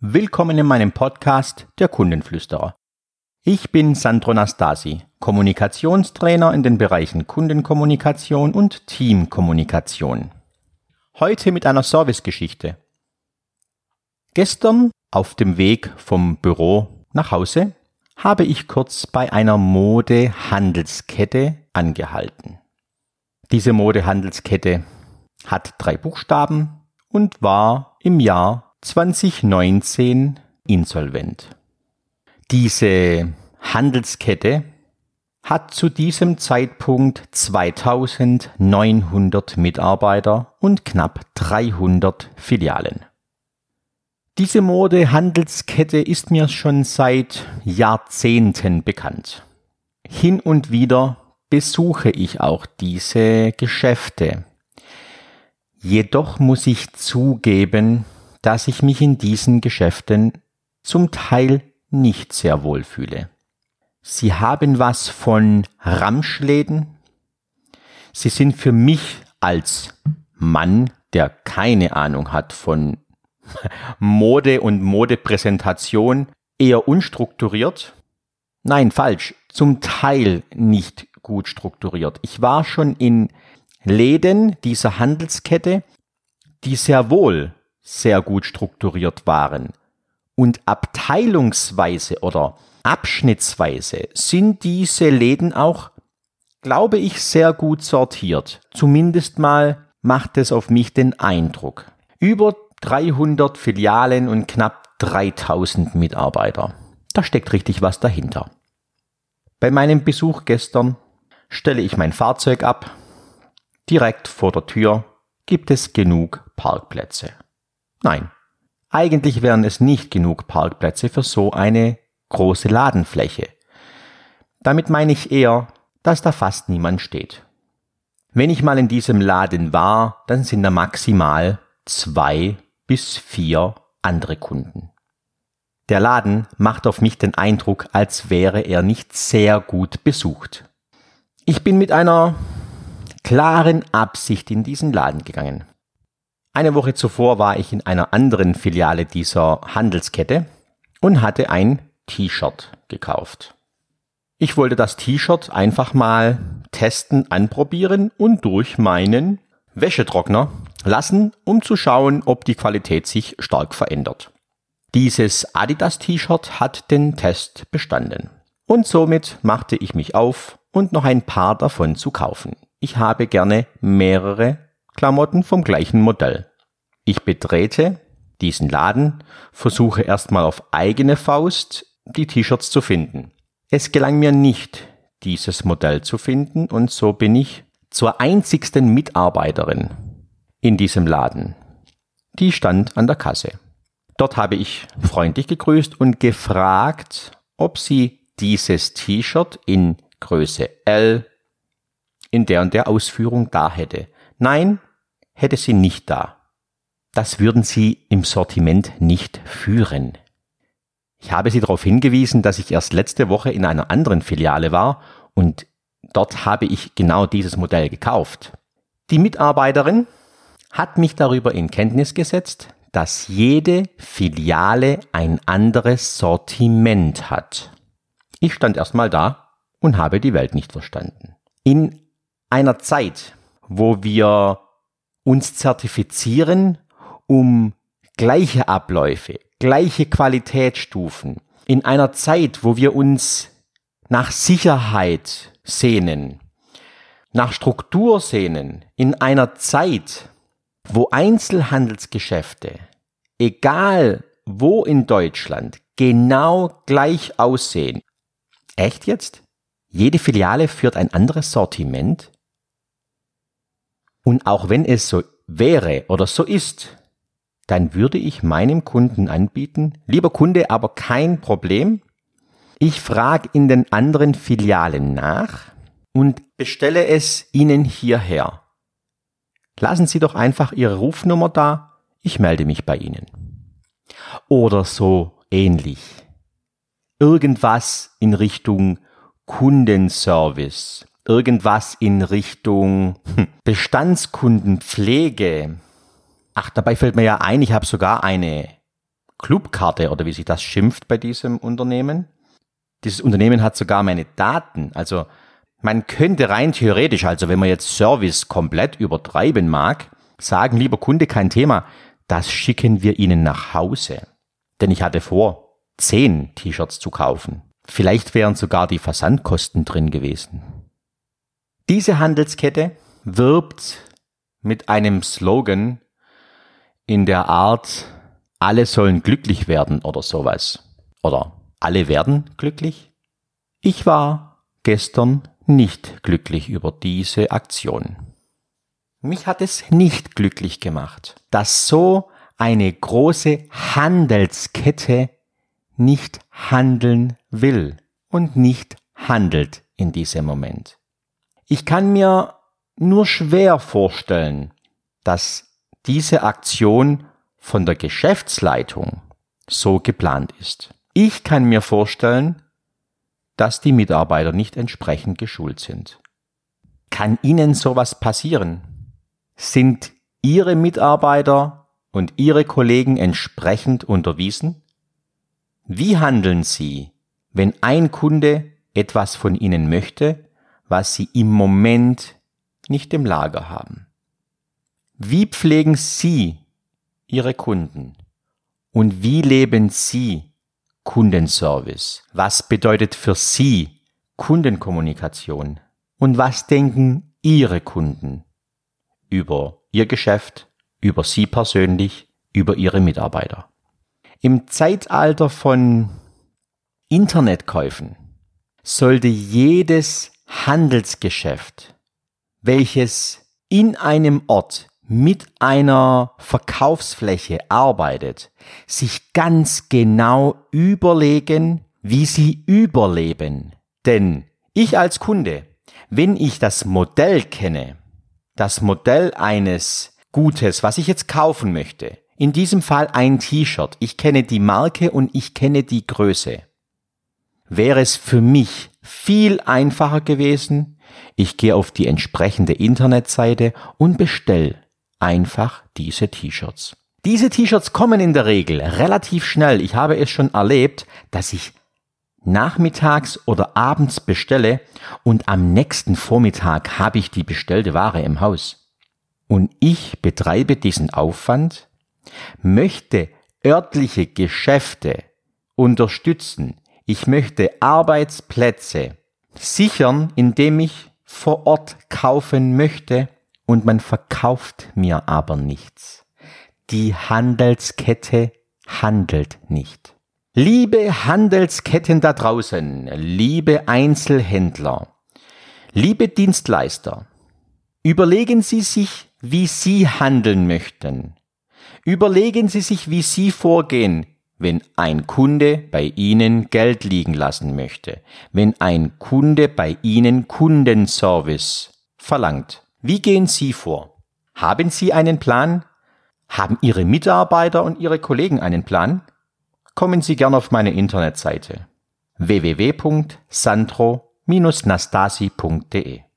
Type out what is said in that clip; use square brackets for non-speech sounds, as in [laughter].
Willkommen in meinem Podcast Der Kundenflüsterer. Ich bin Sandro Nastasi, Kommunikationstrainer in den Bereichen Kundenkommunikation und Teamkommunikation. Heute mit einer Servicegeschichte. Gestern auf dem Weg vom Büro nach Hause habe ich kurz bei einer Modehandelskette angehalten. Diese Modehandelskette hat drei Buchstaben und war im Jahr 2019 insolvent. Diese Handelskette hat zu diesem Zeitpunkt 2900 Mitarbeiter und knapp 300 Filialen. Diese Modehandelskette ist mir schon seit Jahrzehnten bekannt. Hin und wieder besuche ich auch diese Geschäfte. Jedoch muss ich zugeben, dass ich mich in diesen Geschäften zum Teil nicht sehr wohl fühle. Sie haben was von Ramschläden. Sie sind für mich als Mann, der keine Ahnung hat von [laughs] Mode und Modepräsentation, eher unstrukturiert. Nein, falsch. Zum Teil nicht gut strukturiert. Ich war schon in Läden dieser Handelskette, die sehr wohl sehr gut strukturiert waren. Und abteilungsweise oder abschnittsweise sind diese Läden auch, glaube ich, sehr gut sortiert. Zumindest mal macht es auf mich den Eindruck. Über 300 Filialen und knapp 3000 Mitarbeiter. Da steckt richtig was dahinter. Bei meinem Besuch gestern stelle ich mein Fahrzeug ab. Direkt vor der Tür gibt es genug Parkplätze. Nein, eigentlich wären es nicht genug Parkplätze für so eine große Ladenfläche. Damit meine ich eher, dass da fast niemand steht. Wenn ich mal in diesem Laden war, dann sind da maximal zwei bis vier andere Kunden. Der Laden macht auf mich den Eindruck, als wäre er nicht sehr gut besucht. Ich bin mit einer klaren Absicht in diesen Laden gegangen. Eine Woche zuvor war ich in einer anderen Filiale dieser Handelskette und hatte ein T-Shirt gekauft. Ich wollte das T-Shirt einfach mal testen, anprobieren und durch meinen Wäschetrockner lassen, um zu schauen, ob die Qualität sich stark verändert. Dieses Adidas T-Shirt hat den Test bestanden. Und somit machte ich mich auf und noch ein paar davon zu kaufen. Ich habe gerne mehrere Klamotten vom gleichen Modell. Ich betrete diesen Laden, versuche erstmal auf eigene Faust die T-Shirts zu finden. Es gelang mir nicht, dieses Modell zu finden und so bin ich zur einzigsten Mitarbeiterin in diesem Laden. Die stand an der Kasse. Dort habe ich freundlich gegrüßt und gefragt, ob sie dieses T-Shirt in Größe L in der und der Ausführung da hätte. Nein, hätte sie nicht da das würden Sie im Sortiment nicht führen. Ich habe Sie darauf hingewiesen, dass ich erst letzte Woche in einer anderen Filiale war und dort habe ich genau dieses Modell gekauft. Die Mitarbeiterin hat mich darüber in Kenntnis gesetzt, dass jede Filiale ein anderes Sortiment hat. Ich stand erstmal da und habe die Welt nicht verstanden. In einer Zeit, wo wir uns zertifizieren um gleiche Abläufe, gleiche Qualitätsstufen in einer Zeit, wo wir uns nach Sicherheit sehnen, nach Struktur sehnen, in einer Zeit, wo Einzelhandelsgeschäfte, egal wo in Deutschland, genau gleich aussehen. Echt jetzt? Jede Filiale führt ein anderes Sortiment? Und auch wenn es so wäre oder so ist, dann würde ich meinem Kunden anbieten, lieber Kunde, aber kein Problem. Ich frage in den anderen Filialen nach und bestelle es Ihnen hierher. Lassen Sie doch einfach Ihre Rufnummer da, ich melde mich bei Ihnen. Oder so ähnlich. Irgendwas in Richtung Kundenservice, irgendwas in Richtung hm, Bestandskundenpflege, Ach, dabei fällt mir ja ein, ich habe sogar eine Clubkarte oder wie sich das schimpft bei diesem Unternehmen. Dieses Unternehmen hat sogar meine Daten. Also man könnte rein theoretisch, also wenn man jetzt Service komplett übertreiben mag, sagen, lieber Kunde, kein Thema, das schicken wir Ihnen nach Hause. Denn ich hatte vor, zehn T-Shirts zu kaufen. Vielleicht wären sogar die Versandkosten drin gewesen. Diese Handelskette wirbt mit einem Slogan in der Art, alle sollen glücklich werden oder sowas. Oder alle werden glücklich? Ich war gestern nicht glücklich über diese Aktion. Mich hat es nicht glücklich gemacht, dass so eine große Handelskette nicht handeln will und nicht handelt in diesem Moment. Ich kann mir nur schwer vorstellen, dass diese Aktion von der Geschäftsleitung so geplant ist. Ich kann mir vorstellen, dass die Mitarbeiter nicht entsprechend geschult sind. Kann Ihnen sowas passieren? Sind Ihre Mitarbeiter und Ihre Kollegen entsprechend unterwiesen? Wie handeln Sie, wenn ein Kunde etwas von Ihnen möchte, was Sie im Moment nicht im Lager haben? Wie pflegen Sie Ihre Kunden? Und wie leben Sie Kundenservice? Was bedeutet für Sie Kundenkommunikation? Und was denken Ihre Kunden über Ihr Geschäft, über Sie persönlich, über Ihre Mitarbeiter? Im Zeitalter von Internetkäufen sollte jedes Handelsgeschäft, welches in einem Ort mit einer Verkaufsfläche arbeitet, sich ganz genau überlegen, wie sie überleben. Denn ich als Kunde, wenn ich das Modell kenne, das Modell eines Gutes, was ich jetzt kaufen möchte, in diesem Fall ein T-Shirt. Ich kenne die Marke und ich kenne die Größe. Wäre es für mich viel einfacher gewesen, ich gehe auf die entsprechende Internetseite und bestell einfach diese T-Shirts. Diese T-Shirts kommen in der Regel relativ schnell. Ich habe es schon erlebt, dass ich nachmittags oder abends bestelle und am nächsten Vormittag habe ich die bestellte Ware im Haus. Und ich betreibe diesen Aufwand möchte örtliche Geschäfte unterstützen. Ich möchte Arbeitsplätze sichern, indem ich vor Ort kaufen möchte und man verkauft mir aber nichts. Die Handelskette handelt nicht. Liebe Handelsketten da draußen, liebe Einzelhändler, liebe Dienstleister, überlegen Sie sich, wie Sie handeln möchten. Überlegen Sie sich, wie Sie vorgehen, wenn ein Kunde bei Ihnen Geld liegen lassen möchte, wenn ein Kunde bei Ihnen Kundenservice verlangt. Wie gehen Sie vor? Haben Sie einen Plan? Haben Ihre Mitarbeiter und Ihre Kollegen einen Plan? Kommen Sie gern auf meine Internetseite www.sandro-nastasi.de